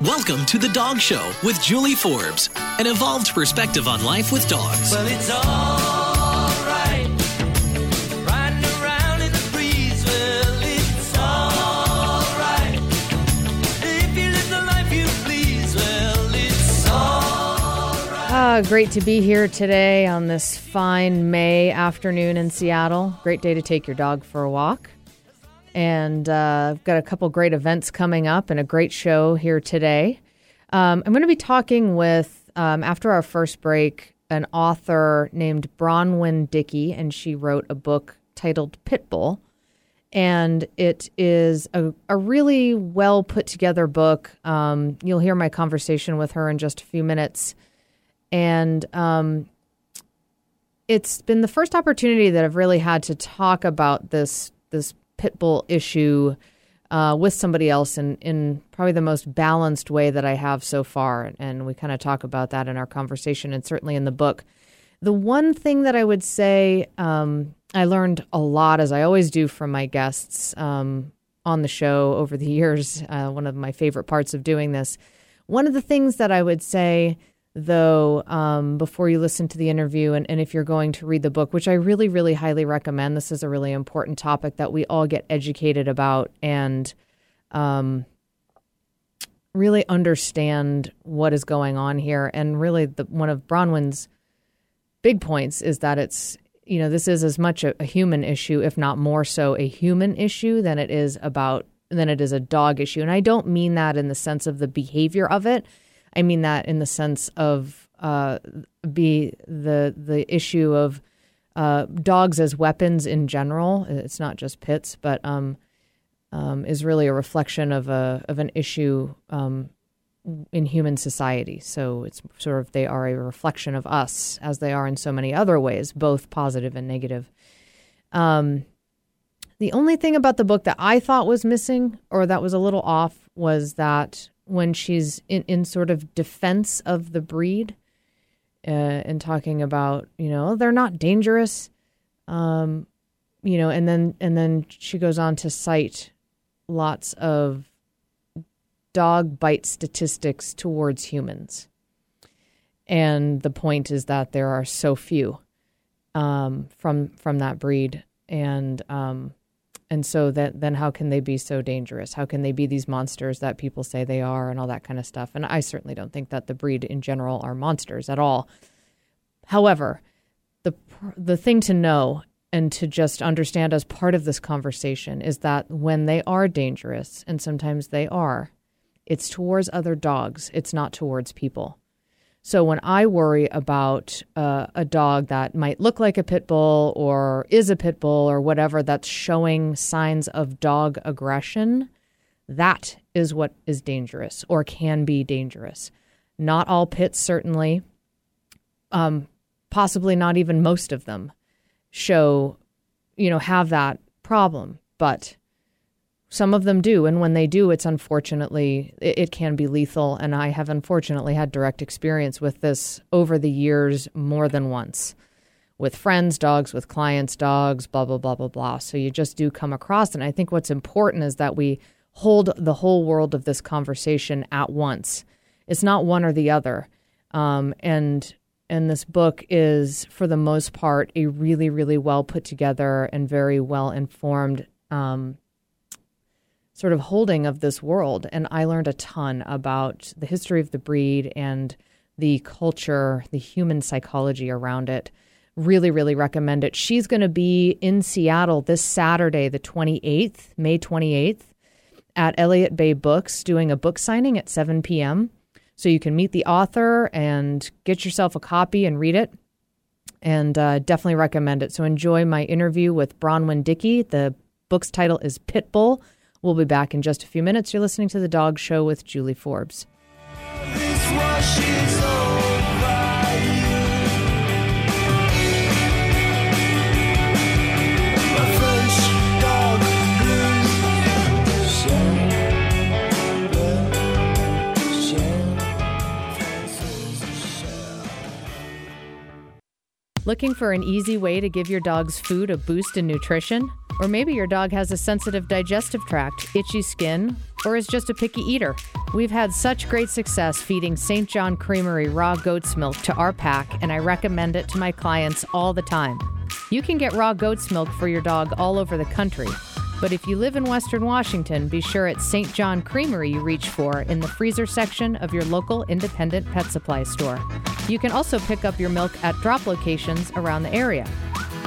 Welcome to The Dog Show with Julie Forbes, an evolved perspective on life with dogs. Well, it's alright. Riding around in the breeze. Well, it's alright. If you live the life you please. Well, it's alright. Ah, great to be here today on this fine May afternoon in Seattle. Great day to take your dog for a walk. And uh, I've got a couple great events coming up and a great show here today. Um, I'm going to be talking with, um, after our first break, an author named Bronwen Dickey, and she wrote a book titled Pitbull. And it is a, a really well put together book. Um, you'll hear my conversation with her in just a few minutes and um, it's been the first opportunity that I've really had to talk about this this pit bull issue uh, with somebody else in in probably the most balanced way that I have so far, and we kind of talk about that in our conversation and certainly in the book. The one thing that I would say um, I learned a lot, as I always do from my guests um, on the show over the years. Uh, one of my favorite parts of doing this. One of the things that I would say though, um, before you listen to the interview, and, and if you're going to read the book, which I really, really highly recommend, this is a really important topic that we all get educated about and um, really understand what is going on here. And really, the, one of Bronwen's big points is that it's you know this is as much a, a human issue, if not more so, a human issue than it is about than it is a dog issue. And I don't mean that in the sense of the behavior of it. I mean that in the sense of uh, be the the issue of uh, dogs as weapons in general. It's not just pits, but um, um, is really a reflection of a of an issue um, in human society. So it's sort of they are a reflection of us, as they are in so many other ways, both positive and negative. Um, the only thing about the book that I thought was missing or that was a little off was that when she's in, in sort of defense of the breed uh, and talking about, you know, they're not dangerous. Um, you know, and then and then she goes on to cite lots of dog bite statistics towards humans. And the point is that there are so few um, from from that breed, and um, and so that then how can they be so dangerous? How can they be these monsters that people say they are and all that kind of stuff? And I certainly don't think that the breed in general are monsters at all. However, the the thing to know and to just understand as part of this conversation is that when they are dangerous, and sometimes they are, it's towards other dogs, it's not towards people. So when I worry about uh, a dog that might look like a pit bull or is a pit bull or whatever that's showing signs of dog aggression, that is what is dangerous or can be dangerous. Not all pits, certainly. Um, possibly not even most of them show, you know, have that problem. But some of them do, and when they do, it's unfortunately it, it, can be lethal. And I have unfortunately had direct experience with this over the years more than once, with friends, dogs, with clients, dogs, blah blah blah blah blah. So you just do come across, and I think what's important is that we hold the whole world of this conversation at once. It's not one or the other, um, and and this book is for the most part a really really well put together and very well informed. Um, sort of holding of this world. And I learned a ton about the history of the breed and the culture, the human psychology around it. Really, really recommend it. She's going to be in Seattle this Saturday, the 28th, May 28th, at Elliott Bay Books, doing a book signing at 7 p.m. So you can meet the author and get yourself a copy and read it. And uh, definitely recommend it. So enjoy my interview with Bronwen Dickey. The book's title is Pitbull We'll be back in just a few minutes. You're listening to The Dog Show with Julie Forbes. Looking for an easy way to give your dog's food a boost in nutrition? Or maybe your dog has a sensitive digestive tract, itchy skin, or is just a picky eater. We've had such great success feeding St. John Creamery raw goat's milk to our pack, and I recommend it to my clients all the time. You can get raw goat's milk for your dog all over the country. But if you live in Western Washington, be sure it's St. John Creamery you reach for in the freezer section of your local independent pet supply store. You can also pick up your milk at drop locations around the area.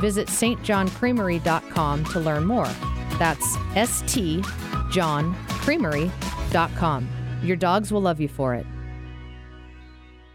Visit stjohncreamery.com to learn more. That's stjohncreamery.com. Your dogs will love you for it.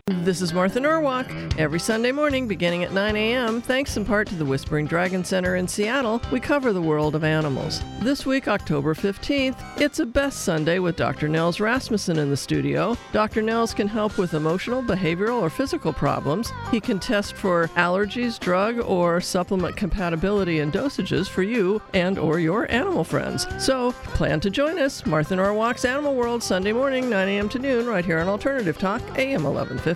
This is Martha Norwalk. Every Sunday morning, beginning at 9 a.m., thanks in part to the Whispering Dragon Center in Seattle, we cover the world of animals. This week, October 15th, it's a best Sunday with Dr. Nels Rasmussen in the studio. Dr. Nels can help with emotional, behavioral, or physical problems. He can test for allergies, drug, or supplement compatibility and dosages for you and or your animal friends. So, plan to join us, Martha Norwalk's Animal World, Sunday morning, 9 a.m. to noon, right here on Alternative Talk, AM 1150.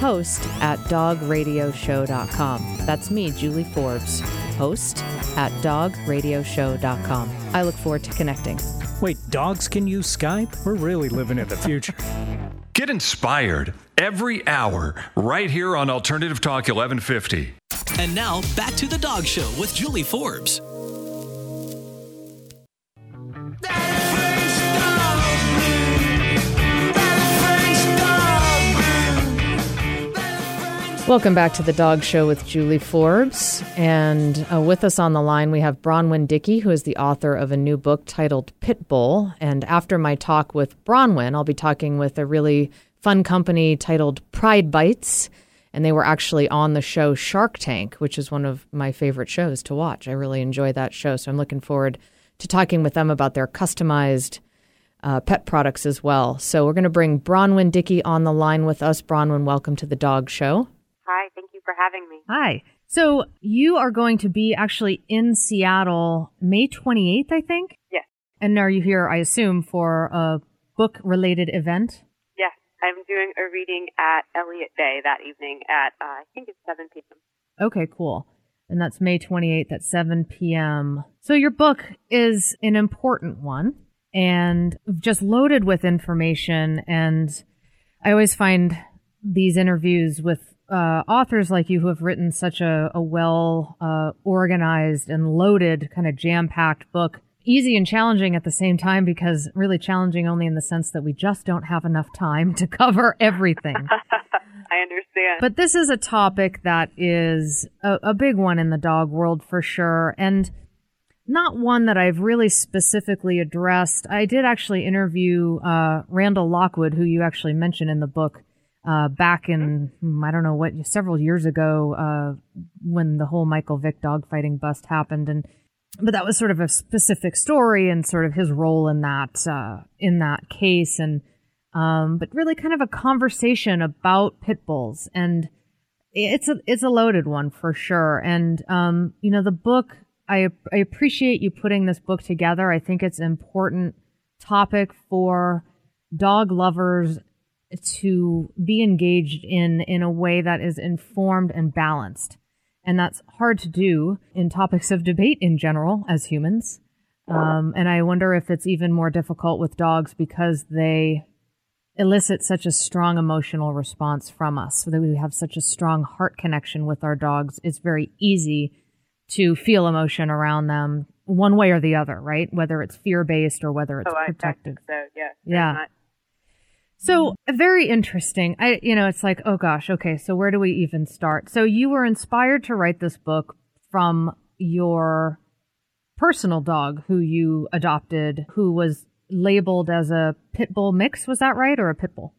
host at dogradioshow.com. That's me, Julie Forbes, host at dogradioshow.com. I look forward to connecting. Wait, dogs can use Skype? We're really living in the future. Get inspired every hour right here on Alternative Talk 1150. And now back to the dog show with Julie Forbes. Welcome back to the Dog Show with Julie Forbes. And uh, with us on the line, we have Bronwen Dickey, who is the author of a new book titled Pitbull. And after my talk with Bronwen, I'll be talking with a really fun company titled Pride Bites. And they were actually on the show Shark Tank, which is one of my favorite shows to watch. I really enjoy that show. So I'm looking forward to talking with them about their customized uh, pet products as well. So we're going to bring Bronwen Dickey on the line with us. Bronwen, welcome to the Dog Show. Hi, thank you for having me. Hi. So you are going to be actually in Seattle May 28th, I think? Yes, And are you here, I assume, for a book related event? yes. I'm doing a reading at Elliott Bay that evening at, uh, I think it's 7 p.m. Okay, cool. And that's May 28th at 7 p.m. So your book is an important one and just loaded with information. And I always find these interviews with uh, authors like you who have written such a, a well uh, organized and loaded, kind of jam packed book. Easy and challenging at the same time because really challenging only in the sense that we just don't have enough time to cover everything. I understand. But this is a topic that is a, a big one in the dog world for sure, and not one that I've really specifically addressed. I did actually interview uh, Randall Lockwood, who you actually mention in the book, uh, back in hmm, I don't know what several years ago uh, when the whole Michael Vick dogfighting bust happened, and but that was sort of a specific story and sort of his role in that uh, in that case, and um, but really kind of a conversation about pit bulls. And it's a it's a loaded one for sure. And um, you know the book I, I appreciate you putting this book together. I think it's an important topic for dog lovers to be engaged in in a way that is informed and balanced. And that's hard to do in topics of debate in general as humans. Um, and i wonder if it's even more difficult with dogs because they elicit such a strong emotional response from us. So that we have such a strong heart connection with our dogs it's very easy to feel emotion around them one way or the other right? Whether it's fear based or whether it's oh, I, I protective so, Yeah. much. So very interesting. I you know, it's like, oh gosh, okay, so where do we even start? So you were inspired to write this book from your personal dog who you adopted, who was labeled as a pit bull mix. Was that right, or a pit bull?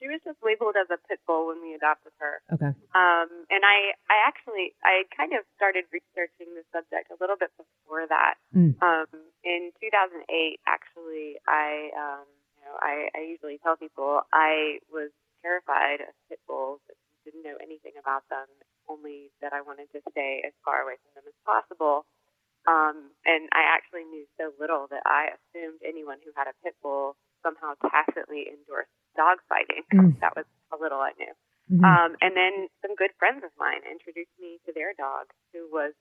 She was just labeled as a pit bull when we adopted her. Okay. Um, and I, I actually, I kind of started researching the subject a little bit before that. Mm. Um, in 2008, actually, I, um, you know, I, I usually tell people I was terrified of pit bulls. Didn't know anything about them, only that I wanted to stay as far away from them as possible. Um, and I actually knew so little that I assumed anyone who had a pit bull somehow tacitly endorsed dog fighting. Mm. That was how little I knew. Mhm. Um, and then some good friends of mine introduced me to their dog, who was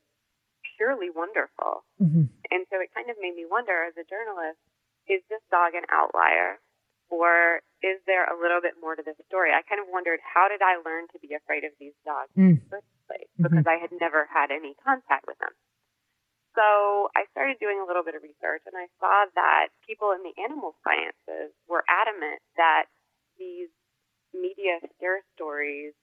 purely wonderful. Mhm. And so it kind of made me wonder, as a journalist, is this dog an outlier, or is there a little bit more to this story? I kind of wondered, how did I learn to be afraid of these dogs in Mm. the first place? Mhm. Because I had never had any contact with them. So I started doing a little bit of research, and I saw that people in the animal sciences were adamant that these media scare stories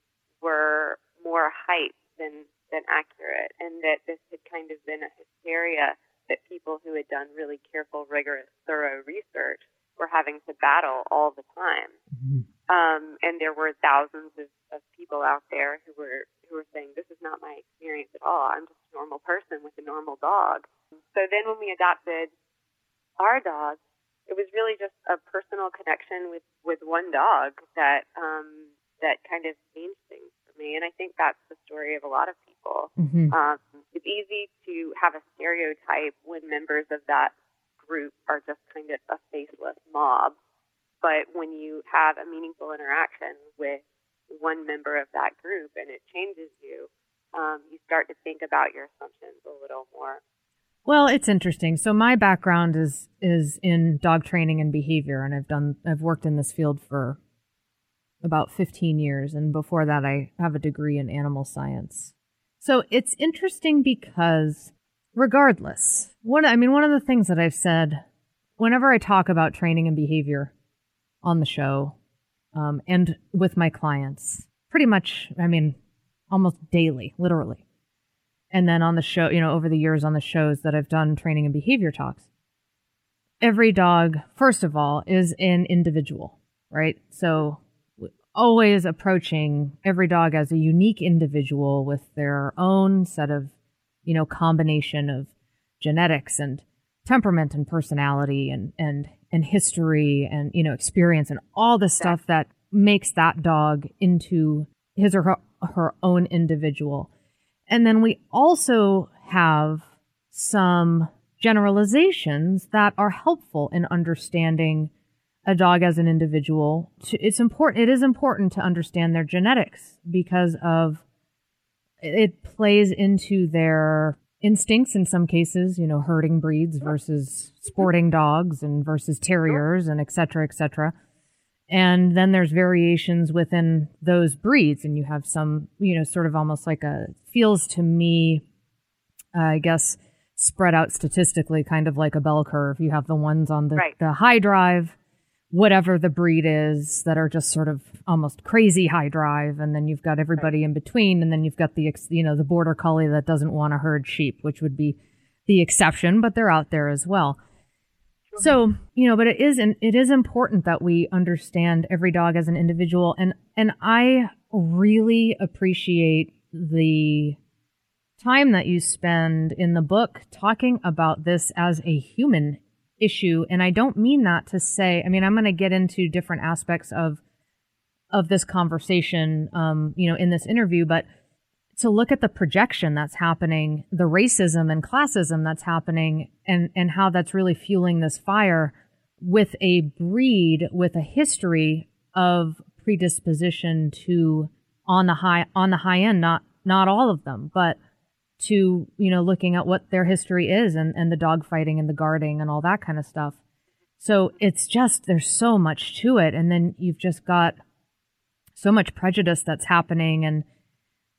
were more hype than than accurate, and that this had kind of been a hysteria that people who had done really careful, rigorous, thorough research were having to battle all the time. Mhm. Um, and there were thousands of, of people out there who were who were saying, "This is not my experience at all. I'm just a normal person with a normal dog." So then, when we adopted our dog, it was really just a personal connection with with one dog that um, that kind of changed things me. And I think that's the story of a lot of people. Mhm. Um, it's easy to have a stereotype when members of that group are just kind of a faceless mob. But when you have a meaningful interaction with one member of that group and it changes you, um, you start to think about your assumptions a little more. Well, it's interesting. So my background is is in dog training and behavior, and I've done I've worked in this field for about 15 years, and before that, I have a degree in animal science. So it's interesting because, regardless, one I mean, one of the things that I've said whenever I talk about training and behavior on the show, um, and with my clients, pretty much, I mean, almost daily, literally and then on the show, you know, over the years on the shows that I've done training and behavior talks, every dog, first of all, is an individual, right? So always approaching every dog as a unique individual with their own set of, you know, combination of genetics and temperament and personality and and and history and you know experience and all the stuff that makes that dog into his or her, her own individual. And then we also have some generalizations that are helpful in understanding a dog as an individual. To- It's important. It is important to understand their genetics because of it plays into their instincts in some cases, you know, herding breeds versus sporting dogs and versus terriers and et cetera, et cetera. And then there's variations within those breeds, and you have some, you know, sort of almost like a feels to me, uh, I guess, spread out statistically, kind of like a bell curve. You have the ones on the, Right. the high drive, whatever the breed is, that are just sort of almost crazy high drive, and then you've got everybody in between, and then you've got the, ex- you know, the border collie that doesn't want to herd sheep, which would be the exception, but they're out there as well. So, you know, but it is it is important that we understand every dog as an individual and and I really appreciate the time that you spend in the book talking about this as a human issue and I don't mean that to say I mean I'm going to get into different aspects of of this conversation um you know in this interview but to look at the projection that's happening, the racism and classism that's happening, and, and how that's really fueling this fire with a breed with a history of predisposition to on the high on the high end, not not all of them, but to you know looking at what their history is and, and the dog fighting and the guarding and all that kind of stuff. So it's just there's so much to it, and then you've just got so much prejudice that's happening and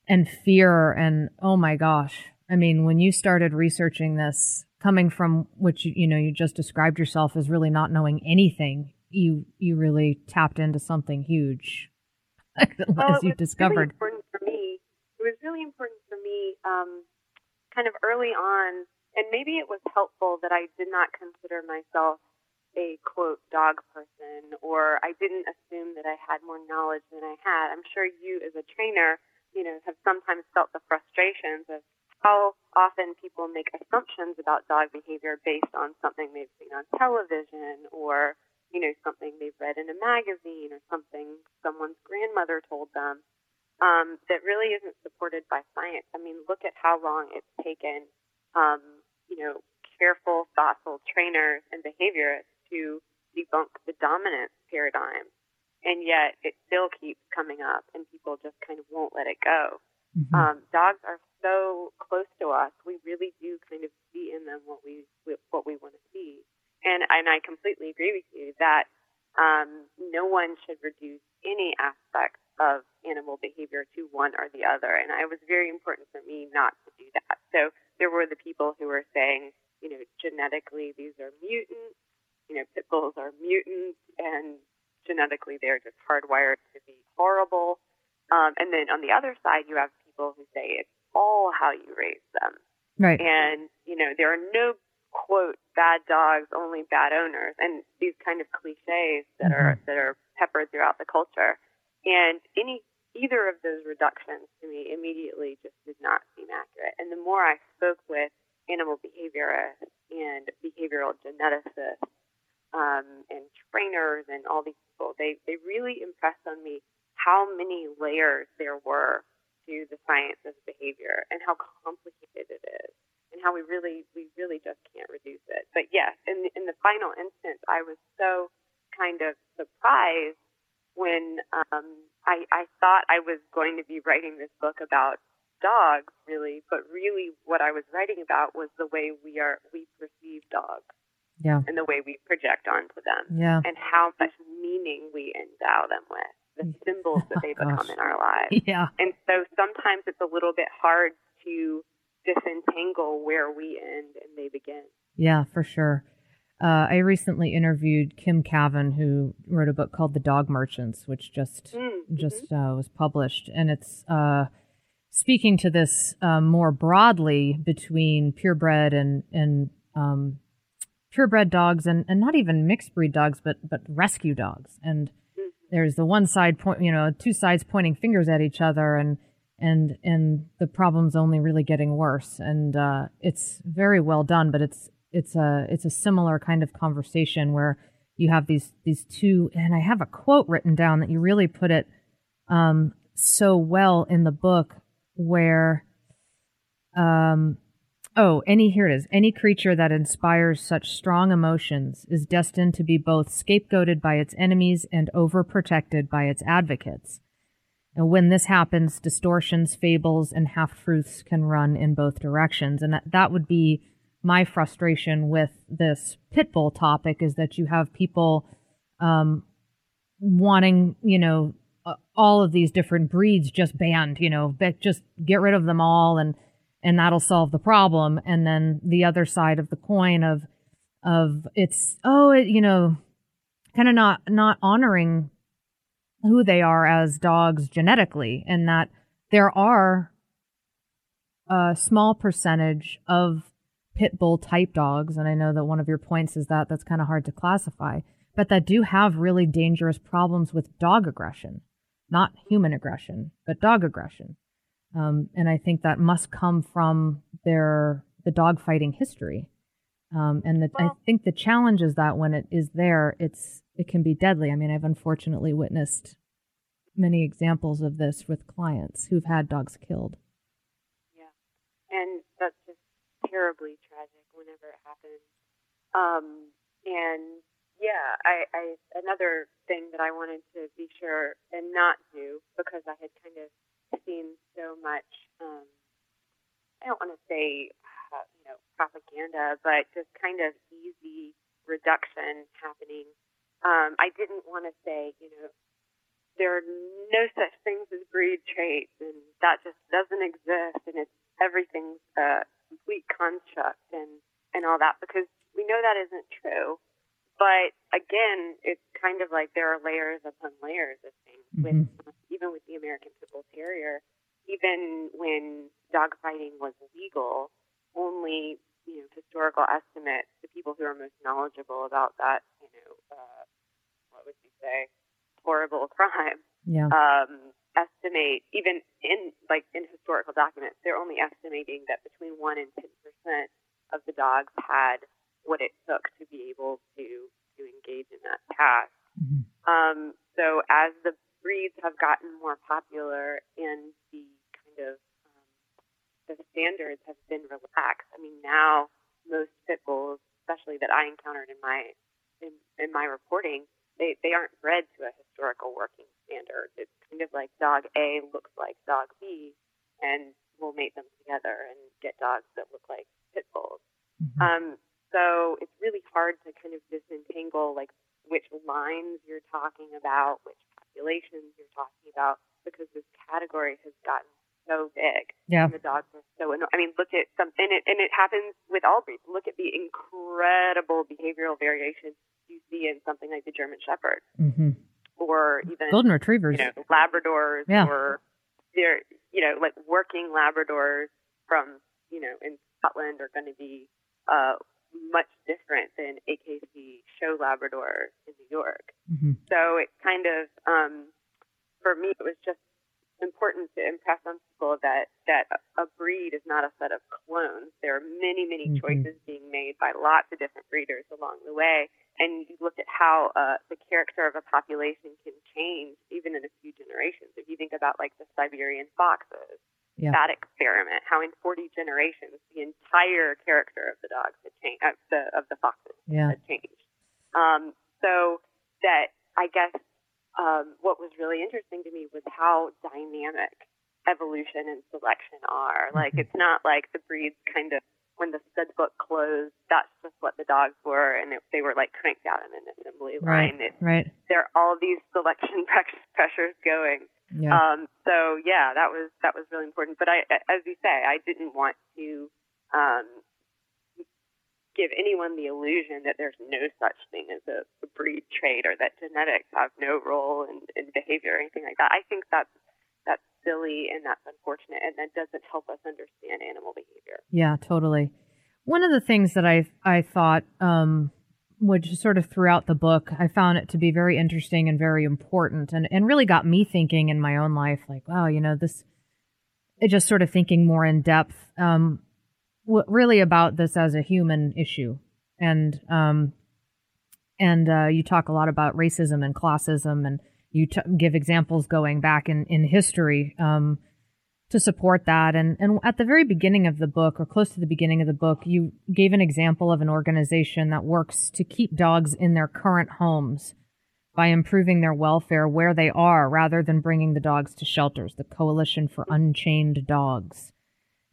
and fear and oh my gosh. I mean when you started researching this coming from which you, you know you just described yourself as really not knowing anything you you really tapped into something huge as Well, you discovered. really important for me. It was really important for me, um, kind of early on and maybe it was helpful that I did not consider myself a quote dog person or I didn't assume that I had more knowledge than I had. I'm sure you as a trainer, you know, have sometimes felt the frustrations of how often people make assumptions about dog behavior based on something they've seen on television or, you know, something they've read in a magazine or something someone's grandmother told them. Um, that really isn't supported by science. I mean, look at how long it's taken, um, you know, careful, thoughtful trainers and behaviorists to debunk the dominant paradigm. And yet it still keeps coming up and people just kind of won't let it go. Mhm. Um, dogs are so close to us. We really do kind of see in them what we what we want to see. And and I completely agree with you that um, no one should reduce any aspect of animal behavior to one or the other. And it was very important for me not to do that. So there were the people who were saying, you know, genetically these are mutants, you know, pit bulls are mutants, and genetically they're just hardwired to be horrible. Um, and then on the other side, you have people who say it's all how you raise them. Right. And, you know, there are no quote bad dogs, only bad owners and these kind of cliches that are that are peppered throughout the culture. And any either of those reductions to me immediately just did not seem accurate. And the more I spoke with animal behaviorists and behavioral geneticists um, and trainers and all these people, they, they really impressed on me how many layers there were to the science of behavior and how complicated it is and how we really we really just can't reduce it. But yes, in in the final instance, I was so kind of surprised when um, I I thought I was going to be writing this book about dogs, really, but really what I was writing about was the way we are we perceive dogs Yeah. and the way we project onto them Yeah. and how much meaning we endow them with, the symbols that they Gosh. become in our lives. Yeah. And so sometimes it's a little bit hard to disentangle where we end and they begin. Yeah, for sure. Uh, I recently interviewed Kim Kavin, who wrote a book called The Dog Merchants, which just Mm, just uh, was published, and it's uh, speaking to this uh, more broadly between purebred and and um, purebred dogs, and, and not even mixed breed dogs, but but rescue dogs. And there's the one side point, you know, two sides pointing fingers at each other, and and and the problem's only really getting worse. And uh, it's very well done, but it's it's a it's a similar kind of conversation where you have these these two and I have a quote written down that you really put it um, so well in the book where um oh any here it is. Any creature that inspires such strong emotions is destined to be both scapegoated by its enemies and overprotected by its advocates. And when this happens distortions fables and half truths can run in both directions. And that, that would be my frustration with this pit bull topic is that you have people um, wanting, you know, all of these different breeds just banned, you know, but just get rid of them all and and that'll solve the problem. And then the other side of the coin of of it's oh, it, you know, kind of not not honoring who they are as dogs genetically and that there are a small percentage of pit bull type dogs and i know that one of your points is that that's kind of hard to classify but that do have really dangerous problems with dog aggression. Not human aggression but dog aggression. Um, and i think that must come from their the dog fighting history. Um, and the, i think the challenge is that when it is there it's it can be deadly. I mean i've unfortunately witnessed many examples of this with clients who've had dogs killed. Yeah. And terribly tragic whenever it happens. Um, and yeah, I, I another thing that I wanted to be sure and not do because I had kind of seen so much. Um, I don't want to say uh, you know propaganda, but just kind of easy reduction happening. Um, I didn't want to say you know there are no such things as breed traits, and that just doesn't exist, and it's everything's a complete construct and and all that because we know that isn't true. But again, it's kind of like there are layers upon layers of things. With even with the American Pit Bull Terrier, even when dogfighting was legal, only you know historical estimates, the people who are most knowledgeable about that, you know, uh, what would you say, horrible crime, Yeah. um, estimate even in like in historical documents, they're only estimating that between one and ten percent of the dogs had what it took to be able to to engage in that task. Mhm. Um, so as the breeds have gotten more popular and the kind of um, the standards have been relaxed, I mean now most pit bulls, especially that I encountered in my in, in my reporting, they, they aren't bred to a historical working standard. It's kind of like dog A looks like dog B, and we'll mate them together and get dogs that look like pit bulls. Mhm. Um, so it's really hard to kind of disentangle like which lines you're talking about, which populations you're talking about, because this category has gotten so big. Yeah. And the dogs are so annoying. I mean, look at some, and it and it happens with all breeds. Look at the incredible behavioral variation you see in something like the German Shepherd, hmm or even Golden retrievers. you know Labradors, Yeah. or they're you know like working Labradors from you know in Scotland are going to be uh, much different than AKC show Labradors in New York. hmm So it kind of, um, for me, it was just important to impress on people that that a breed is not a set of clones. There are many, many Mhm. choices being made by lots of different breeders along the way, and you look at how uh, the character of a population can change even in a few generations. If you think about like the Siberian foxes, Yeah. that experiment, how in 40 generations the entire character of the dogs had changed, of the of the foxes Yeah. had changed. Um, so that I guess um, what was really interesting to me was how dynamic evolution and selection are. Like Mhm. it's not like the breeds kind of when the stud book closed, that's just what the dogs were, and it, they were like cranked out in an assembly Right. line. It, Right. there are all these selection press- pressures going. Yeah. Um, so yeah, that was that was really important. But I, as you say, I didn't want to um, give anyone the illusion that there's no such thing as a, breed trait or that genetics have no role in, in behavior or anything like that. I think that's that's silly and that's unfortunate, and that doesn't help us understand animal behavior. Yeah, totally. One of the things that I I thought, um, which sort of throughout the book, I found it to be very interesting and very important, and and really got me thinking in my own life, like, wow, you know, this. It just sort of thinking more in depth, um, w- really about this as a human issue, and um, and uh, you talk a lot about racism and classism, and you t- give examples going back in in history. Um, to support that. And, and at the very beginning of the book, or close to the beginning of the book, you gave an example of an organization that works to keep dogs in their current homes by improving their welfare where they are rather than bringing the dogs to shelters, the Coalition for Unchained Dogs.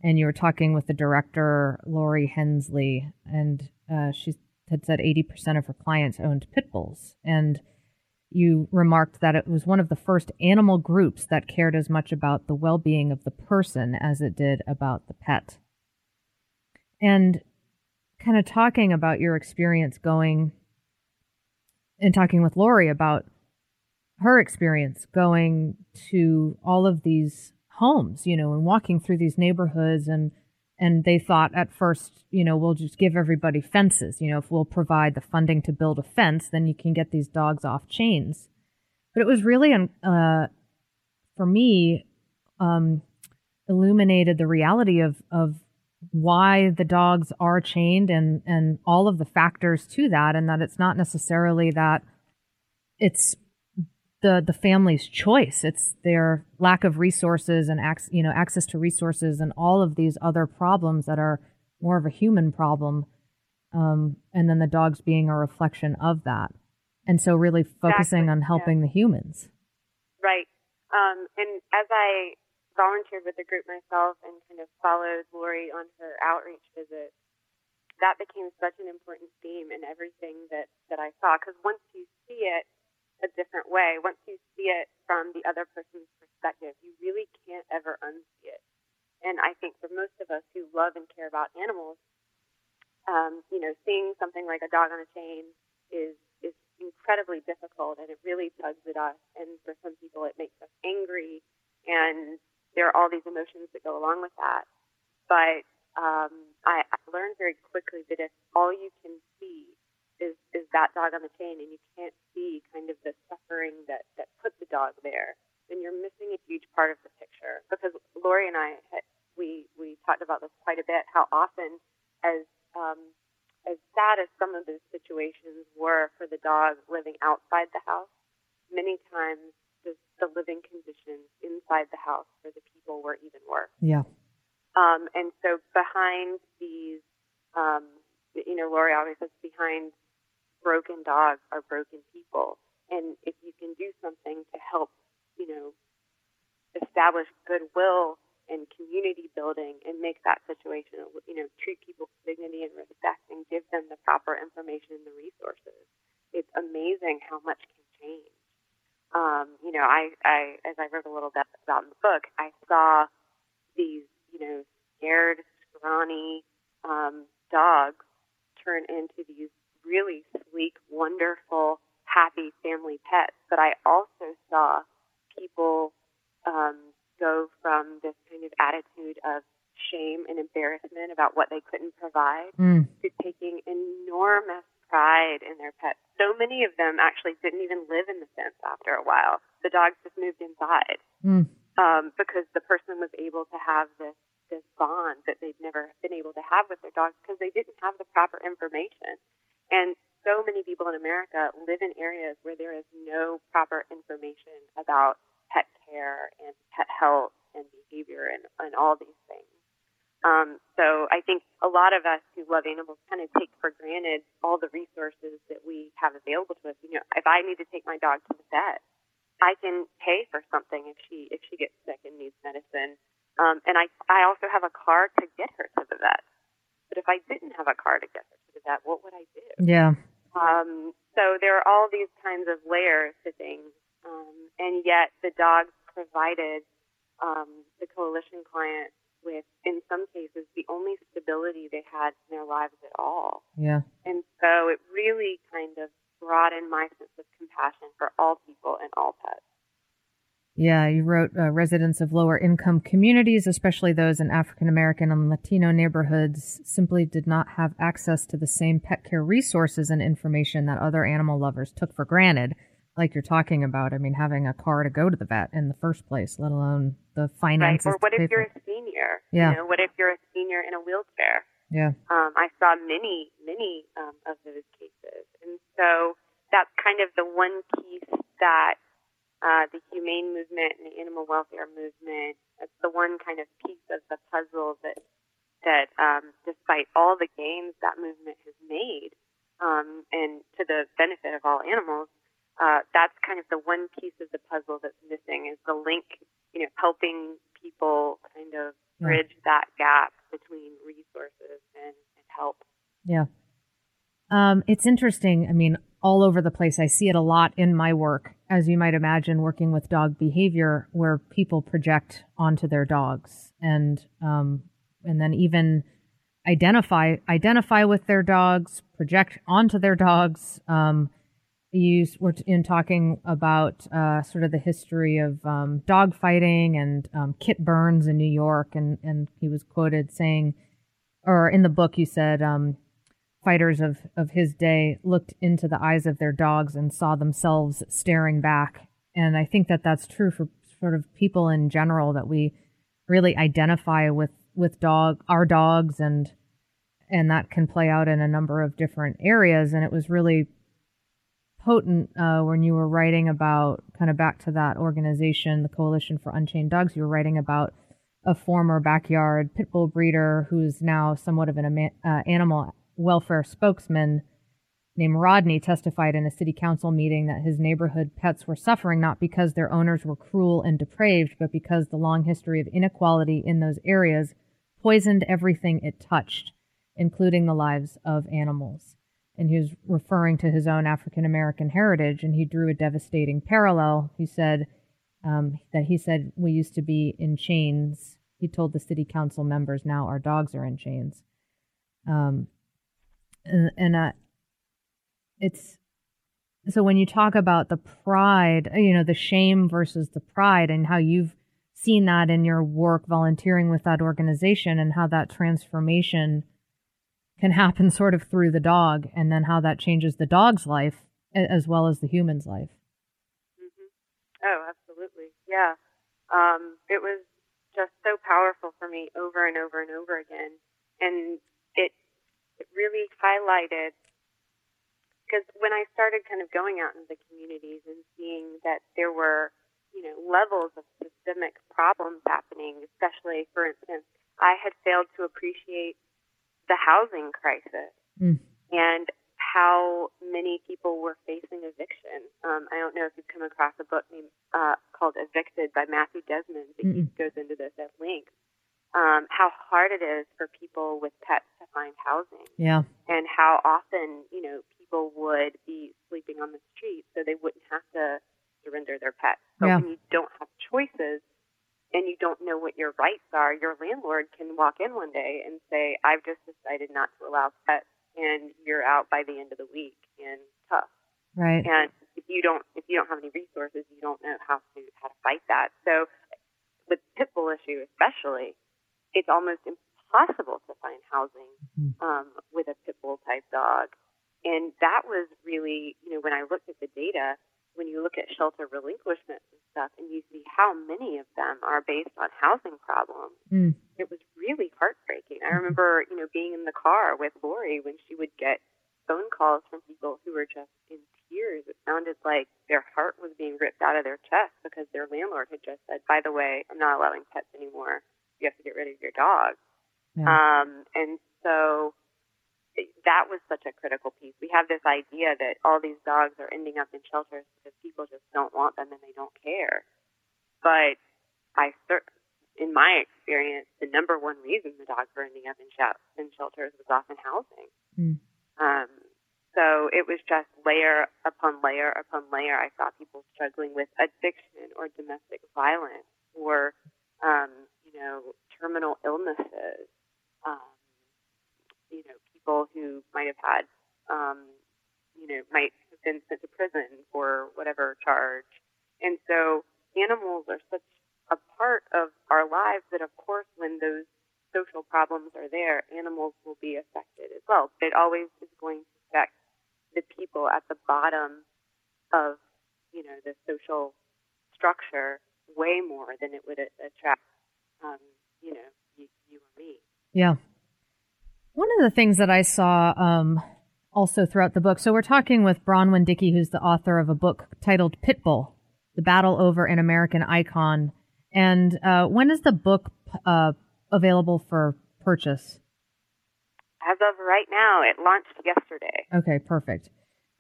And you were talking with the director, Lori Hensley, and uh, she had said 80% of her clients owned pit bulls. And you remarked that it was one of the first animal groups that cared as much about the well being of the person as it did about the pet. And kind of talking about your experience going and talking with Lori about her experience going to all of these homes, you know, and walking through these neighborhoods and and they thought at first, you know, we'll just give everybody fences. You know, if we'll provide the funding to build a fence, then you can get these dogs off chains. But it was really, uh, for me, um, illuminated the reality of of why the dogs are chained and and all of the factors to that, and that it's not necessarily that it's the the family's choice. It's their lack of resources and ac- you know access to resources and all of these other problems that are more of a human problem. Um, and then the dogs being a reflection of that. And so really focusing Exactly, on yeah. helping the humans. Right. Um, and as I volunteered with the group myself and kind of followed Lori on her outreach visits, that became such an important theme in everything that, that I saw. Because once you see it a different way, once you see it from the other person's perspective, you really can't ever unsee it. And I think for most of us who love and care about animals, um, you know, seeing something like a dog on a chain is is incredibly difficult, and it really tugs at us. And for some people, it makes us angry, and there are all these emotions that go along with that. But um, I, I learned very quickly that if all you can see is is that dog on the chain, and you can't see kind of the suffering that that put the dog there, then you're missing a huge part of the picture. Because Lori and I had, we we talked about this quite a bit. How often, as um, as sad as some of those situations were for the dog living outside the house, many times the, the living conditions inside the house for the people were even worse. Yeah. Um, and so behind these, um, you know, Lori always says behind broken dogs are broken people. And if you can do something to help, you know, establish goodwill and community building and make that situation, you know, treat people with dignity and respect and give them the proper information and the resources, it's amazing how much can change. Um, you know, I, I, as I wrote a little bit about in the book, I saw these, you know, scared, scrawny um, dogs turn into these really sleek, wonderful, happy family pets. But I also saw people um, go from this kind of attitude of shame and embarrassment about what they couldn't provide Mm. to taking enormous pride in their pets. So many of them actually didn't even live in the fence after a while. The dogs just moved inside Mm. um, because the person was able to have this this bond that they'd never been able to have with their dogs because they didn't have the proper information. And so many people in America live in areas where there is no proper information about pet care and pet health and behavior and, and all these things. Um, so I think a lot of us who love animals kind of take for granted all the resources that we have available to us. You know, if I need to take my dog to the vet, I can pay for something if she if she gets sick and needs medicine. Um, and I I also have a car to get her to the vet. But if I didn't have a car to get her to the vet, what would I do? Yeah. Um, so there are all these kinds of layers to things, um, and yet the dogs provided um, the coalition clients with, in some cases, the only stability they had in their lives at all. Yeah. And so it really kind of broadened my sense of compassion for all people and all pets. Yeah, you wrote uh, residents of lower income communities, especially those in African American and Latino neighborhoods, simply did not have access to the same pet care resources and information that other animal lovers took for granted. Like you're talking about, I mean, having a car to go to the vet in the first place, let alone the finances. Right? Or what if you're for- a senior? Yeah. You know, what if you're a senior in a wheelchair? yeah, Um, I saw many, many um, of those cases. And so that's kind of the one piece that uh, the humane movement and the animal welfare movement, that's the one kind of piece of the puzzle that, that um, despite all the gains that movement has made um, and to the benefit of all animals, uh, that's kind of the one piece of the puzzle that's missing is the link, you know, helping people kind of Yeah. bridge that gap between resources and, and help. yeah. Um, it's interesting. I mean, all over the place. I see it a lot in my work, as you might imagine, working with dog behavior, where people project onto their dogs, and um, and then even identify identify with their dogs, project onto their dogs. Um, you were in talking about uh, sort of the history of um, dog fighting and um, Kit Burns in New York, and and he was quoted saying, or in the book, you said. Um, fighters of, of his day looked into the eyes of their dogs and saw themselves staring back. And I think that that's true for sort of people in general that we really identify with with dog our dogs and and that can play out in a number of different areas. And it was really potent uh, when you were writing about kind of back to that organization, the Coalition for Unchained Dogs. You were writing about a former backyard pit bull breeder who's now somewhat of an uh, animal welfare spokesman named Rodney testified in a city council meeting that his neighborhood pets were suffering not because their owners were cruel and depraved, but because the long history of inequality in those areas poisoned everything it touched, including the lives of animals. And he was referring to his own African American heritage, and he drew a devastating parallel. He said um, that he said we used to be in chains. He told the city council members, now our dogs are in chains. Um, and and uh, it's so when you talk about the pride, you know, the shame versus the pride, and how you've seen that in your work volunteering with that organization and how that transformation can happen sort of through the dog and then how that changes the dog's life as well as the human's life. Mm-hmm. Oh, absolutely. Yeah. Um, it was just so powerful for me over and over and over again. And it, it really highlighted, because when I started kind of going out into the communities and seeing that there were, you know, levels of systemic problems happening, especially, for instance, I had failed to appreciate the housing crisis Mm. and how many people were facing eviction. Um, I don't know if you've come across a book named, uh, called Evicted by Matthew Desmond, but he Mm-mm. goes into this at length. Um, how hard it is for people with pets to find housing, Yeah. and how often you know people would be sleeping on the street so they wouldn't have to surrender their pets. But Yeah. when you don't have choices and you don't know what your rights are, your landlord can walk in one day and say, "I've just decided not to allow pets, and you're out by the end of the week." And tough. Right. And if you don't if you don't have any resources, you don't know how to how to fight that. So with pit bull issue especially, it's almost impossible to find housing um, with a pit bull type dog. And that was really, you know, when I looked at the data, when you look at shelter relinquishments and stuff, and you see how many of them are based on housing problems, Mm. it was really heartbreaking. I remember, you know, being in the car with Lori when she would get phone calls from people who were just in tears. It sounded like their heart was being ripped out of their chest because their landlord had just said, by the way, I'm not allowing pets anymore. You have to get rid of your dog. Yeah. Um, and so that was such a critical piece. We have this idea that all these dogs are ending up in shelters because people just don't want them and they don't care. But I in my experience, the number one reason the dogs were ending up in, shel- in shelters was often housing. Mm. Um, so it was just layer upon layer upon layer. I saw people struggling with addiction or domestic violence or, um, you know, terminal illnesses. Um, you know, people who might have had, um, you know, might have been sent to prison for whatever charge. And so animals are such a part of our lives that, of course, when those social problems are there, animals will be affected as well. But it always is going to affect the people at the bottom of, you know, the social structure way more than it would attract, um, you know, you, you or me. Yeah. One of the things that I saw um, also throughout the book, so we're talking with Bronwen Dickey, who's the author of a book titled Pitbull The Battle Over an American Icon. And uh, when is the book uh, available for purchase? As of right now, it launched yesterday. Okay, perfect.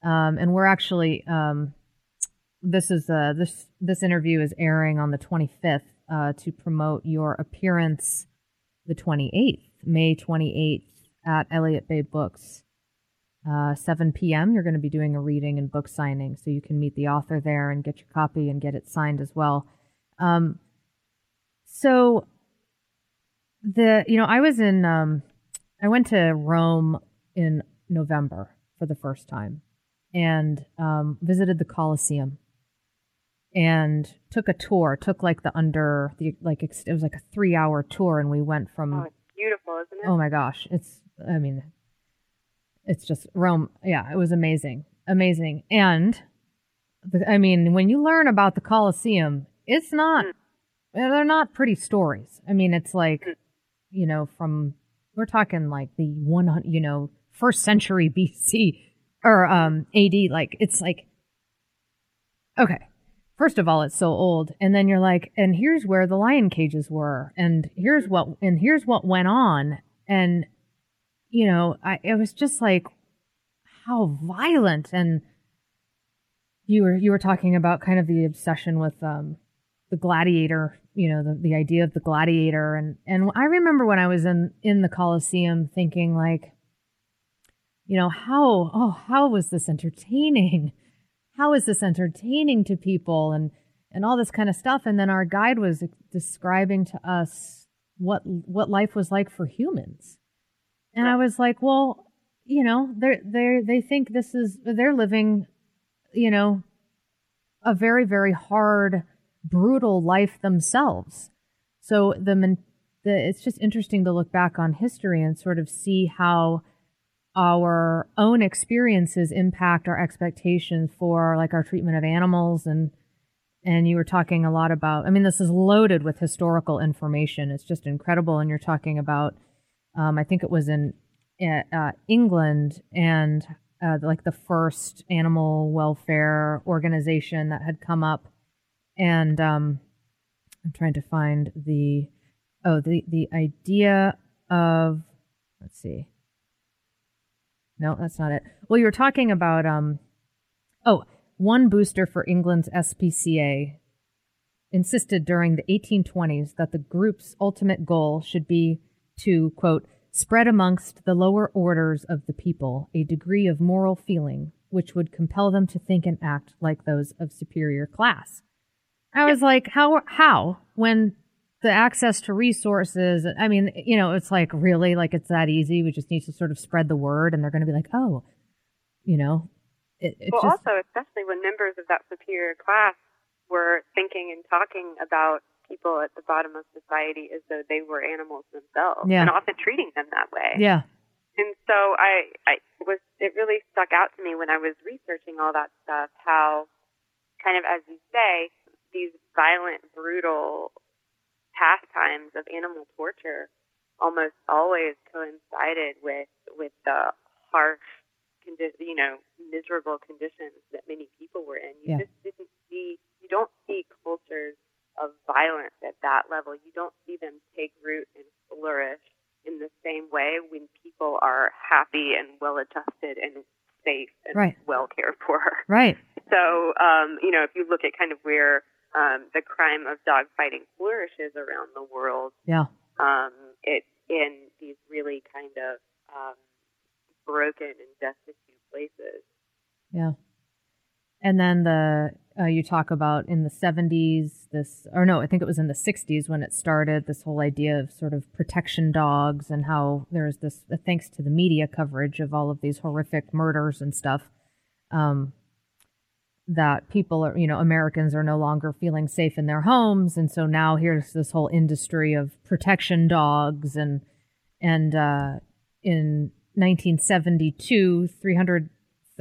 Um, and we're actually um, this is uh, this this interview is airing on the 25th uh, to promote your appearance the 28th, May 28th at Elliott Bay Books. Uh, 7 p.m. You're going to be doing a reading and book signing, so you can meet the author there and get your copy and get it signed as well. Um, so the you know I was in um, I went to Rome in November for the first time and um, visited the Colosseum and took a tour. Took like the under the like it was like a three hour tour, and we went from Oh, it's beautiful, isn't it? oh my gosh, it's I mean, it's just Rome. Yeah, it was amazing, amazing, and the, I mean when you learn about the Colosseum, it's not they're not pretty stories. I mean, it's like you know from we're talking like the one you know first century BC or um AD. Like it's like okay. First of all, it's so old, and then you're like, and here's where the lion cages were, and here's what, and here's what went on, and you know, I it was just like how violent, and you were you were talking about kind of the obsession with um the gladiator, you know, the the idea of the gladiator, and and I remember when I was in in the Colosseum thinking like, you know, how oh how was this entertaining? How is this entertaining to people and and all this kind of stuff? And then our guide was describing to us what what life was like for humans. And i was like well you know they they they think this is they're living you know a very very hard brutal life themselves. So the, the it's just interesting to look back on history and sort of see how our own experiences impact our expectations for like our treatment of animals and and you were talking a lot about i mean this is loaded with historical information. It's just incredible. And you're talking about um, i think it was in uh, england and uh, like the first animal welfare organization that had come up. And um, i'm trying to find the oh the the idea of let's see no, that's not it. Well, you were talking about um oh, one booster for England's SPCA insisted during the 1820s that the group's ultimate goal should be to quote spread amongst the lower orders of the people a degree of moral feeling which would compel them to think and act like those of superior class. I was like, how how when the access to resources. I mean, you know, it's like really like it's that easy. We just need to sort of spread the word, and they're going to be like, oh, you know. It, it's well, just, also, especially when members of that superior class were thinking and talking about people at the bottom of society as though they were animals themselves, Yeah. and often treating them that way. yeah, And so I, I was, it really stuck out to me when I was researching all that stuff, how kind of, as you say, these violent, brutal pastimes of animal torture almost always coincided with, with the harsh, condi- you know, miserable conditions that many people were in. You Yeah. just didn't see, you don't see cultures of violence at that level. You don't see them take root and flourish in the same way when people are happy and well adjusted and safe and Right. well cared for. right. So, um, you know, if you look at kind of where um, the crime of dogfighting flourishes around the world, Yeah, um, it's in these really kind of um, broken and destitute places. yeah. And then the uh, you talk about in the 70s this or no i think it was in the 60s when it started this whole idea of sort of protection dogs and how there's this thanks to the media coverage of all of these horrific murders and stuff um, that people are you know americans are no longer feeling safe in their homes. And so now here's this whole industry of protection dogs. And and uh, in 1972 300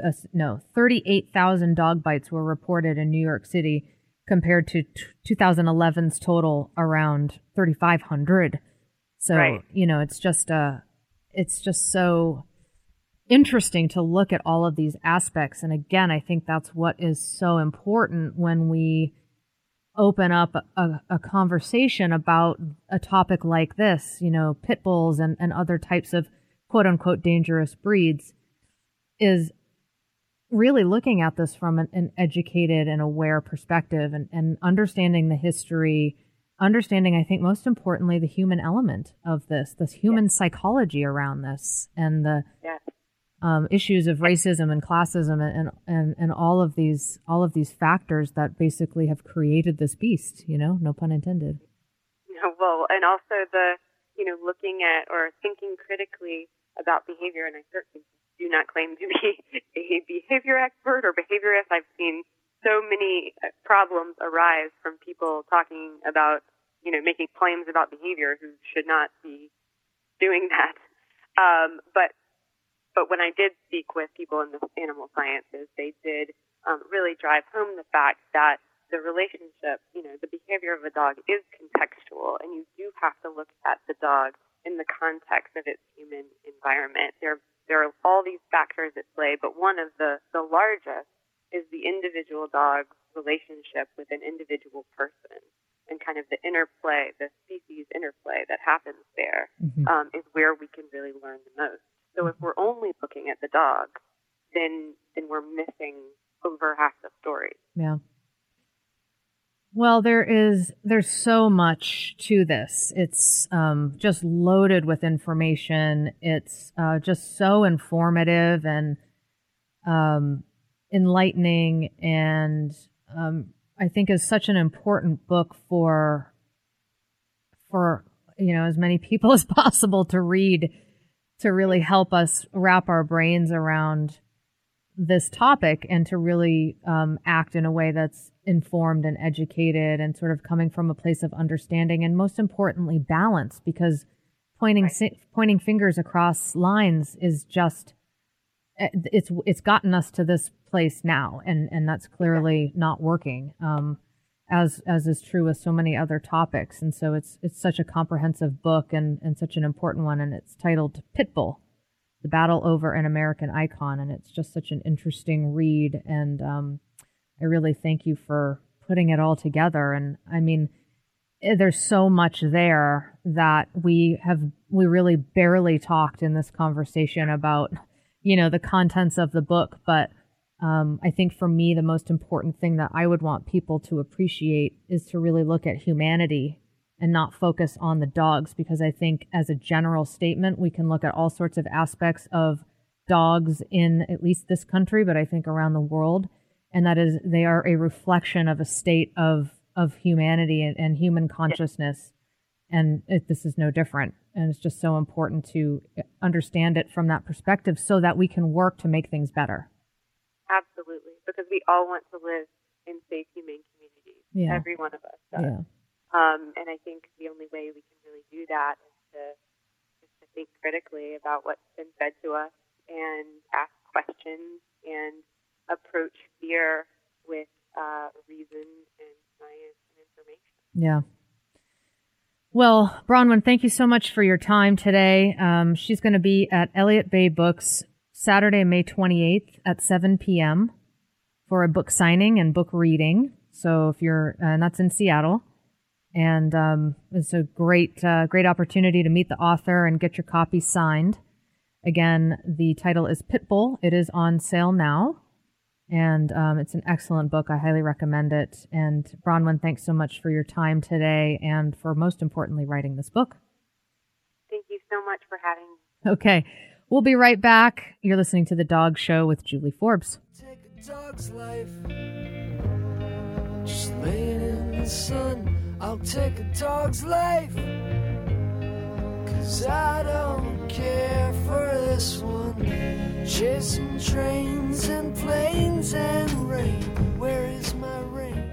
uh, no 38,000 dog bites were reported in New York City compared to t- 2011's total around 3500 so Right. you know it's just uh it's just so interesting to look at all of these aspects and again I think that's what is so important when we open up a, a, conversation about a topic like this you know pit bulls and, and other types of quote unquote dangerous breeds is really looking at this from an, an educated and aware perspective and, and understanding the history, understanding, I think, most importantly, the human element of this, this human psychology around this, and the Yes. Um, issues of racism and classism and, and, and all of these all of these factors that basically have created this beast, you know, no pun intended. well, and also the, you know, looking at or thinking critically about behavior, and I certainly do not claim to be a behavior expert or behaviorist. I've seen so many uh, problems arise from people talking about, you know, making claims about behavior who should not be doing that. Um, but but when I did speak with people in the animal sciences, they did um, really drive home the fact that the relationship, you know, the behavior of a dog is contextual, and you do have to look at the dog in the context of its human environment. There, there are all these factors at play, but one of the, the largest is the individual dog's relationship with an individual person and kind of the interplay, the species interplay that happens there Mhm. um, is where we can really learn the most. So if we're only looking at the dog, then then we're missing over half the story. Yeah. Well, there is there's so much to this. It's um, just loaded with information. It's uh, just so informative and um, enlightening, and um, I think is such an important book for for you know as many people as possible to read to really help us wrap our brains around this topic and to really um, act in a way that's informed and educated and sort of coming from a place of understanding and most importantly balance because pointing si- pointing fingers across lines is just eh, it's it's gotten us to this place now and and that's clearly not working. Um, as as is true with so many other topics. And so it's it's such a comprehensive book and and such an important one. And it's titled Pitbull the battle over an American icon. And it's just such an interesting read. And um, I really thank you for putting it all together. And I mean eh, there's so much there that we have we really barely talked in this conversation about you know the contents of the book. But um, i think for me the most important thing that i would want people to appreciate is to really look at humanity and not focus on the dogs because i think as a general statement we can look at all sorts of aspects of dogs in at least this country but i think around the world. And that is they are a reflection of a state of of humanity and, and human consciousness. And it, this is no different. And it's just so important to understand it from that perspective so that we can work to make things better Absolutely, because we all want to live in safe, humane communities. Yeah. Every one of us does. yeah Um, and I think the only way we can really do that is to is to think critically about what's been said to us and ask questions and approach fear with uh, reason and science and information. yeah well bronwen thank you so much for your time today um, she's going to be at elliott bay books saturday may 28th at 7 p.m for a book signing and book reading. So if you're and that's in seattle. And um, it's a great uh, great opportunity to meet the author and get your copy signed. Again the title is pitbull. It is on sale now. And um, it's an excellent book. I highly recommend it. And bronwen thanks so much for your time today and for most importantly writing this book. Thank you so much for having me. okay we'll be right back you're listening to the dog show with julie forbes Take a dog's life. Just laying in the sun. I'll take a dog's life. Cause I don't care for this one. Chasing trains and planes and rain. Where is my rain?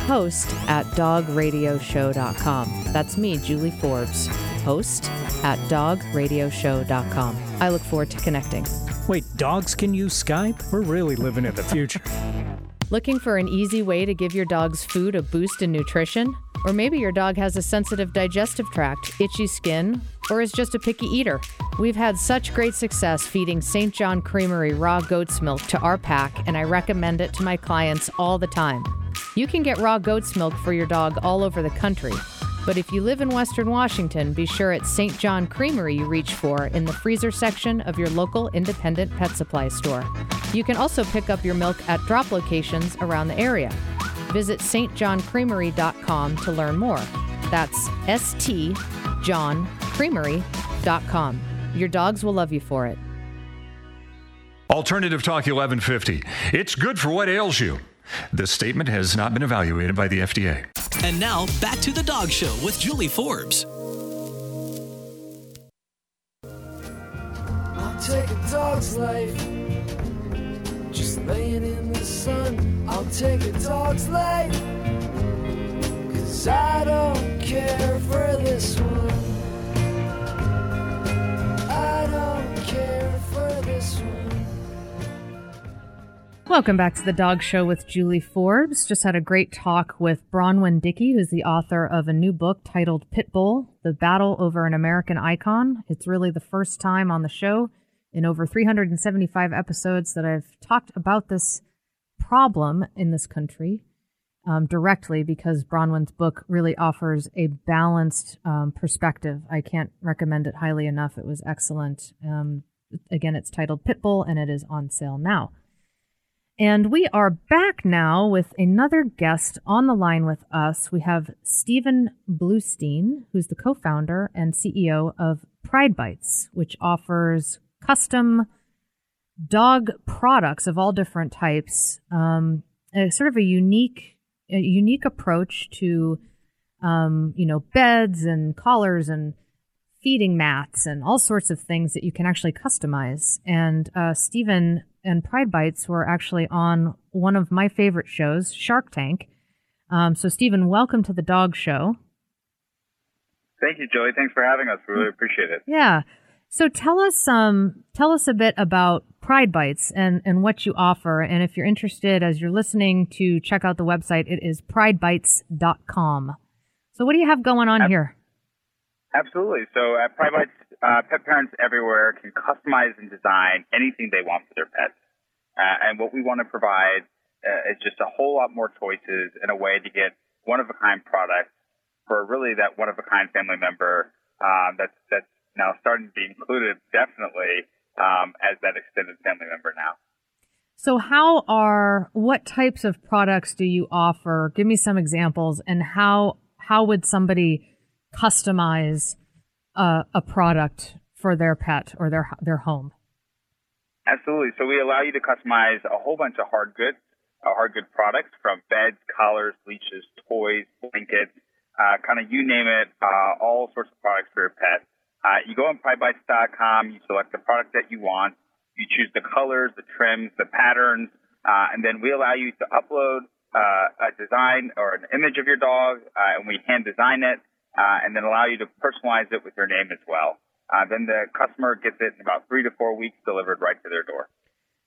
host at dogradioshow.com. That's me, Julie Forbes, host at dogradioshow.com. I look forward to connecting. Wait, dogs can use Skype? We're really living in the future. Looking for an easy way to give your dog's food a boost in nutrition? Or maybe your dog has a sensitive digestive tract, itchy skin, or is just a picky eater. We've had such great success feeding St. John Creamery raw goat's milk to our pack, and I recommend it to my clients all the time. You can get raw goat's milk for your dog all over the country. But if you live in Western Washington, be sure it's St. John Creamery you reach for in the freezer section of your local independent pet supply store. You can also pick up your milk at drop locations around the area. Visit stjohncreamery.com to learn more. That's stjohncreamery.com. Your dogs will love you for it. Alternative Talk 1150. It's good for what ails you. This statement has not been evaluated by the FDA. And now back to the Dog Show with Julie Forbes. I'll take a dog's life. Laying in the sun. I'll take a dog's life. Cause I don't care for this one. I don't care for this one. Welcome back to the Dog Show with Julie Forbes. Just had a great talk with Bronwen Dickey, who's the author of a new book titled Pitbull The Battle Over an American Icon. It's really the first time on the show in over 375 episodes that I've talked about this problem in this country um, directly because Bronwen's book really offers a balanced um, perspective. I can't recommend it highly enough. It was excellent. Um, again, it's titled Pitbull and it is on sale now. And we are back now with another guest on the line with us. We have Stephen Bluestein, who's the co founder and CEO of Pride Bites, which offers custom dog products of all different types. Um, a sort of a unique, a unique approach to, um, you know, beds and collars and feeding mats and all sorts of things that you can actually customize. And uh, Stephen and Pride Bites were actually on one of my favorite shows, Shark Tank. Um, so, Stephen, welcome to the Dog Show. Thank you, Joey. Thanks for having us. We really appreciate it. Yeah. So tell us um tell us a bit about Pride Bites and and what you offer and if you're interested as you're listening to check out the website it is pridebites.com. So what do you have going on here? Absolutely. So at Pride Bites, uh, pet parents everywhere can customize and design anything they want for their pets. Uh, and what we want to provide uh, is just a whole lot more choices and a way to get one of a kind products for really that one of a kind family member um, that's that's now starting to be included definitely um, as that extended family member now. So how are what types of products do you offer? Give me some examples and how how would somebody customize a, a product for their pet or their their home? Absolutely. So we allow you to customize a whole bunch of hard goods, uh, hard good products from beds, collars, leashes, toys, blankets, uh, kind of you name it, uh, all sorts of products for your pet. Uh, you go on pridebites.com, you select the product that you want, you choose the colors, the trims, the patterns, uh, and then we allow you to upload uh, a design or an image of your dog, uh, and we hand design it, uh, and then allow you to personalize it with your name as well. Uh, then the customer gets it in about three to four weeks delivered right to their door.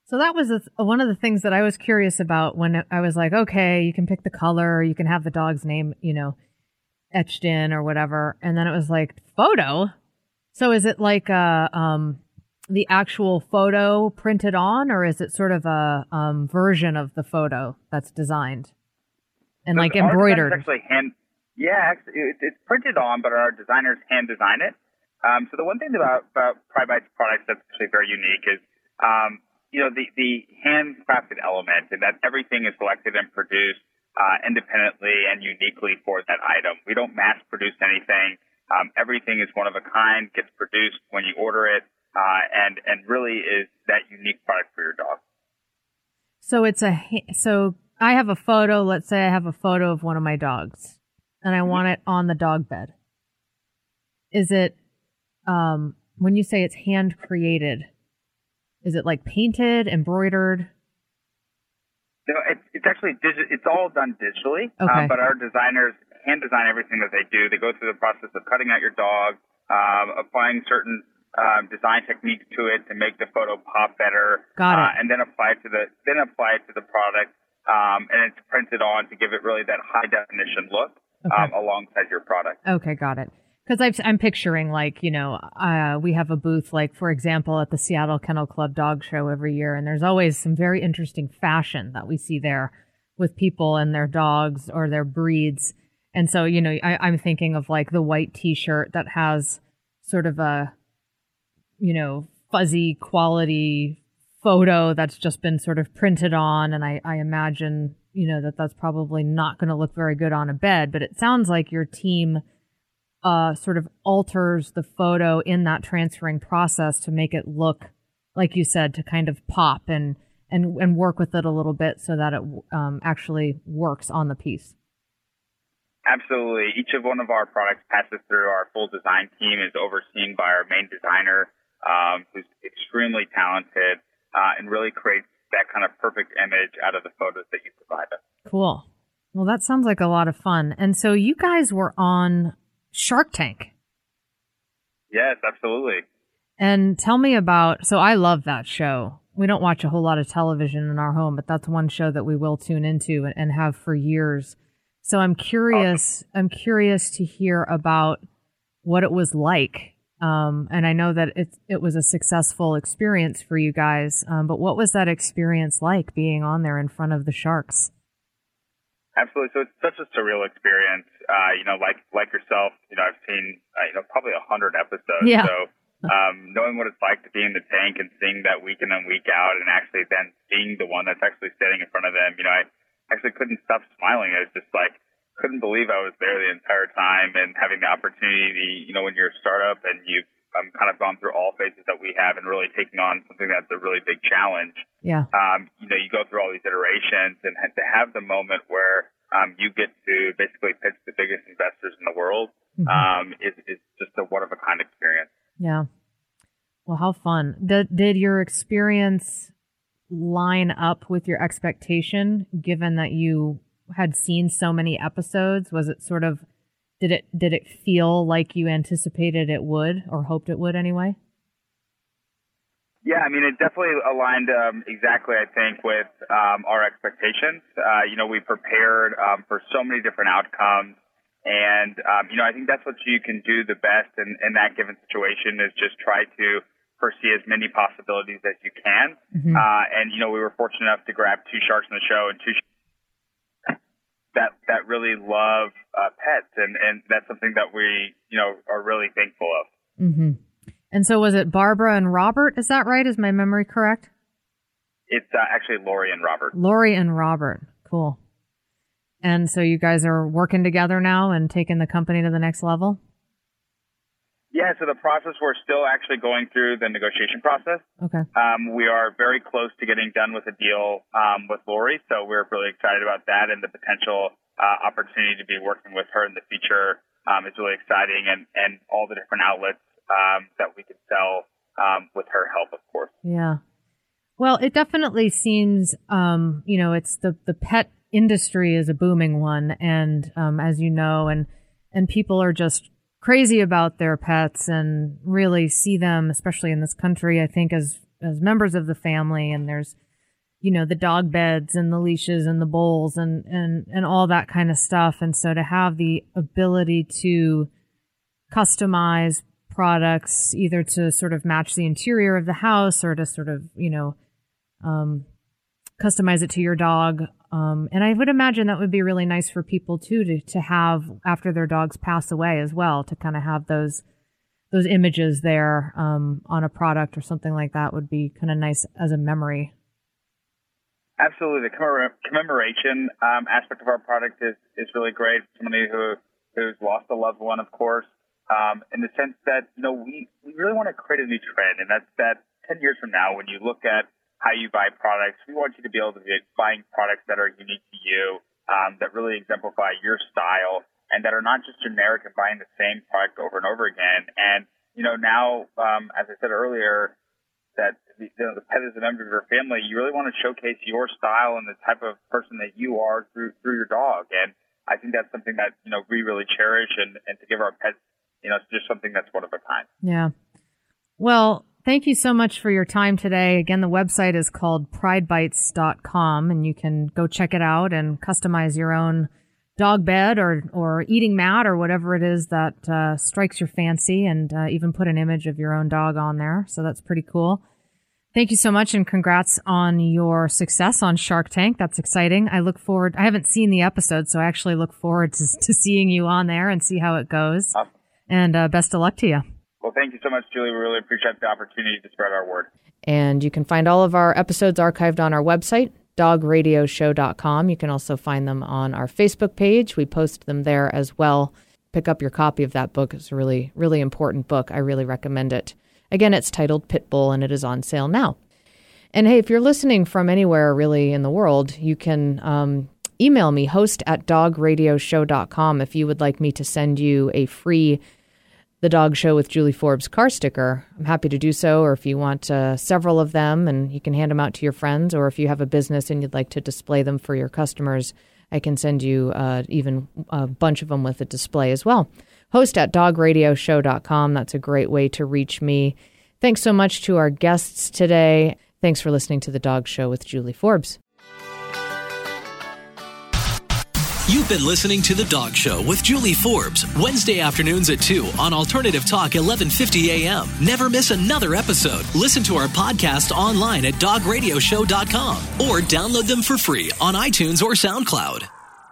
So that was one of the things that I was curious about when I was like, okay, you can pick the color, you can have the dog's name, you know, etched in or whatever. And then it was like, photo? So is it like a, um, the actual photo printed on, or is it sort of a um, version of the photo that's designed and So like embroidered? Actually, hand yeah, it, it's printed on, but our designers hand design it. Um, so the one thing about about products that's actually very unique is, um, you know, the the handcrafted element, and that everything is selected and produced uh, independently and uniquely for that item. We don't mass produce anything. Um, everything is one of a kind, gets produced when you order it, uh, and and really is that unique product for your dog. So it's a so I have a photo. Let's say I have a photo of one of my dogs, and I want it on the dog bed. Is it um, when you say it's hand created? Is it like painted, embroidered? No, it's, it's actually digi- it's all done digitally. Okay. Um, but our designers hand design everything that they do. They go through the process of cutting out your dog, um, applying certain um, design techniques to it to make the photo pop better. Got it. Uh, and then apply it to the then apply it to the product. Um, and it's printed on to give it really that high definition look um, alongside your product. Okay, got it. Because I'm picturing like you know uh, we have a booth like for example at the Seattle Kennel Club Dog Show every year, and there's always some very interesting fashion that we see there with people and their dogs or their breeds. And so you know I, I'm thinking of like the white T-shirt that has sort of a you know fuzzy quality photo that's just been sort of printed on, and I, I imagine you know that that's probably not going to look very good on a bed. But it sounds like your team uh, sort of alters the photo in that transferring process to make it look, like you said, to kind of pop and and and work with it a little bit so that it um, actually works on the piece. Absolutely. Each of one of our products passes through our full design team, is overseen by our main designer, um, who's extremely talented uh, and really creates that kind of perfect image out of the photos that you provide us. Cool. Well, that sounds like a lot of fun. And so you guys were on Shark Tank. Yes, absolutely. And tell me about. So I love that show. We don't watch a whole lot of television in our home, but that's one show that we will tune into and, and have for years. So I'm curious. I'm curious to hear about what it was like Um, and I know that it it was a successful experience for you guys. Um, but what was that experience like being on there in front of the sharks? Absolutely. So it's such a surreal experience. Uh, you know, like like yourself, you know, I've seen uh, you know probably a hundred episodes. Yeah. So um, knowing what it's like to be in the tank and seeing that week in and week out, and actually then seeing the one that's actually standing in front of them, you know, I actually couldn't stop smiling. I was just like couldn't believe I was there the entire time and having the opportunity. You know, when you're a startup and you've um, kind of gone through all phases that we have and really taking on something that's a really big challenge Yeah. um, you know, you go through all these iterations and to have the moment where um, you get to basically pitch the biggest investors in the world Mhm. um, is, is just a one of a kind experience. Yeah. Well, how fun. Did, did your experience line up with your expectation given that you had seen so many episodes? Was it sort of did it did it feel like you anticipated it would or hoped it would anyway? Yeah, I mean, it definitely aligned um, exactly, I think, with um, our expectations. Uh, you know, we prepared um, for so many different outcomes. And, um, you know, I think that's what you can do the best in, in that given situation is just try to foresee as many possibilities as you can. Mhm. Uh, and, you know, we were fortunate enough to grab two sharks in the show and two sh- that, that really love uh, pets. And, and that's something that we, you know, are really thankful of. Mm-hmm. And so was it Barbara and Robert? Is that right? Is my memory correct? It's uh, actually Lori and Robert. Lori and Robert. Cool. And so you guys are working together now and taking the company to the next level? Yeah, so the process, we're still actually going through the negotiation process. Okay. Um, we are very close to getting done with a deal um, with Lori, so we're really excited about that and the potential uh, opportunity to be working with her in the future um, is really exciting, and, and all the different outlets um, that we could sell um, with her help, of course. Yeah. Well, it definitely seems, um, you know, it's the, the pet industry is a booming one. And, um, as you know, and, and people are just crazy about their pets and really see them, especially in this country, I think as, as members of the family. And there's, you know, the dog beds and the leashes and the bowls and, and, and all that kind of stuff. And so to have the ability to customize products either to sort of match the interior of the house or to sort of, you know, um, customize it to your dog. Um, and I would imagine that would be really nice for people too to, to have after their dogs pass away as well to kind of have those those images there um, on a product or something like that would be kind of nice as a memory. Absolutely, the commemor- commemoration um, aspect of our product is is really great. Somebody who who's lost a loved one, of course, um, in the sense that you know we we really want to create a new trend, and that's that ten years from now, when you look at how you buy products, we want you to be able to be buying products that are unique to you, um, that really exemplify your style, and that are not just generic and buying the same product over and over again. And you know now, um, as I said earlier, that the, you know, the pet is a member of your family, you really want to showcase your style and the type of person that you are through through your dog. And I think that's something that you know we really cherish, and and to give our pets, you know, it's just something that's one of a kind. Yeah. Well, thank you so much for your time today. Again, the website is called pridebites.com and you can go check it out and customize your own dog bed or, or eating mat or whatever it is that uh, strikes your fancy and uh, even put an image of your own dog on there. So that's pretty cool. Thank you so much and congrats on your success on Shark Tank. That's exciting. I look forward. I haven't seen the episode, so I actually look forward to, to seeing you on there and see how it goes. And uh, best of luck to you. Well, thank you so much, Julie. We really appreciate the opportunity to spread our word. And you can find all of our episodes archived on our website, dogradioshow.com. You can also find them on our Facebook page. We post them there as well. Pick up your copy of that book. It's a really, really important book. I really recommend it. Again, it's titled Pitbull and it is on sale now. And hey, if you're listening from anywhere really in the world, you can um, email me, host at dogradioshow.com, if you would like me to send you a free The Dog Show with Julie Forbes car sticker. I'm happy to do so. Or if you want uh, several of them and you can hand them out to your friends, or if you have a business and you'd like to display them for your customers, I can send you uh, even a bunch of them with a display as well. Host at dogradioshow.com. That's a great way to reach me. Thanks so much to our guests today. Thanks for listening to The Dog Show with Julie Forbes. You've been listening to The Dog Show with Julie Forbes, Wednesday afternoons at 2 on Alternative Talk 1150 AM. Never miss another episode. Listen to our podcast online at dogradioshow.com or download them for free on iTunes or SoundCloud.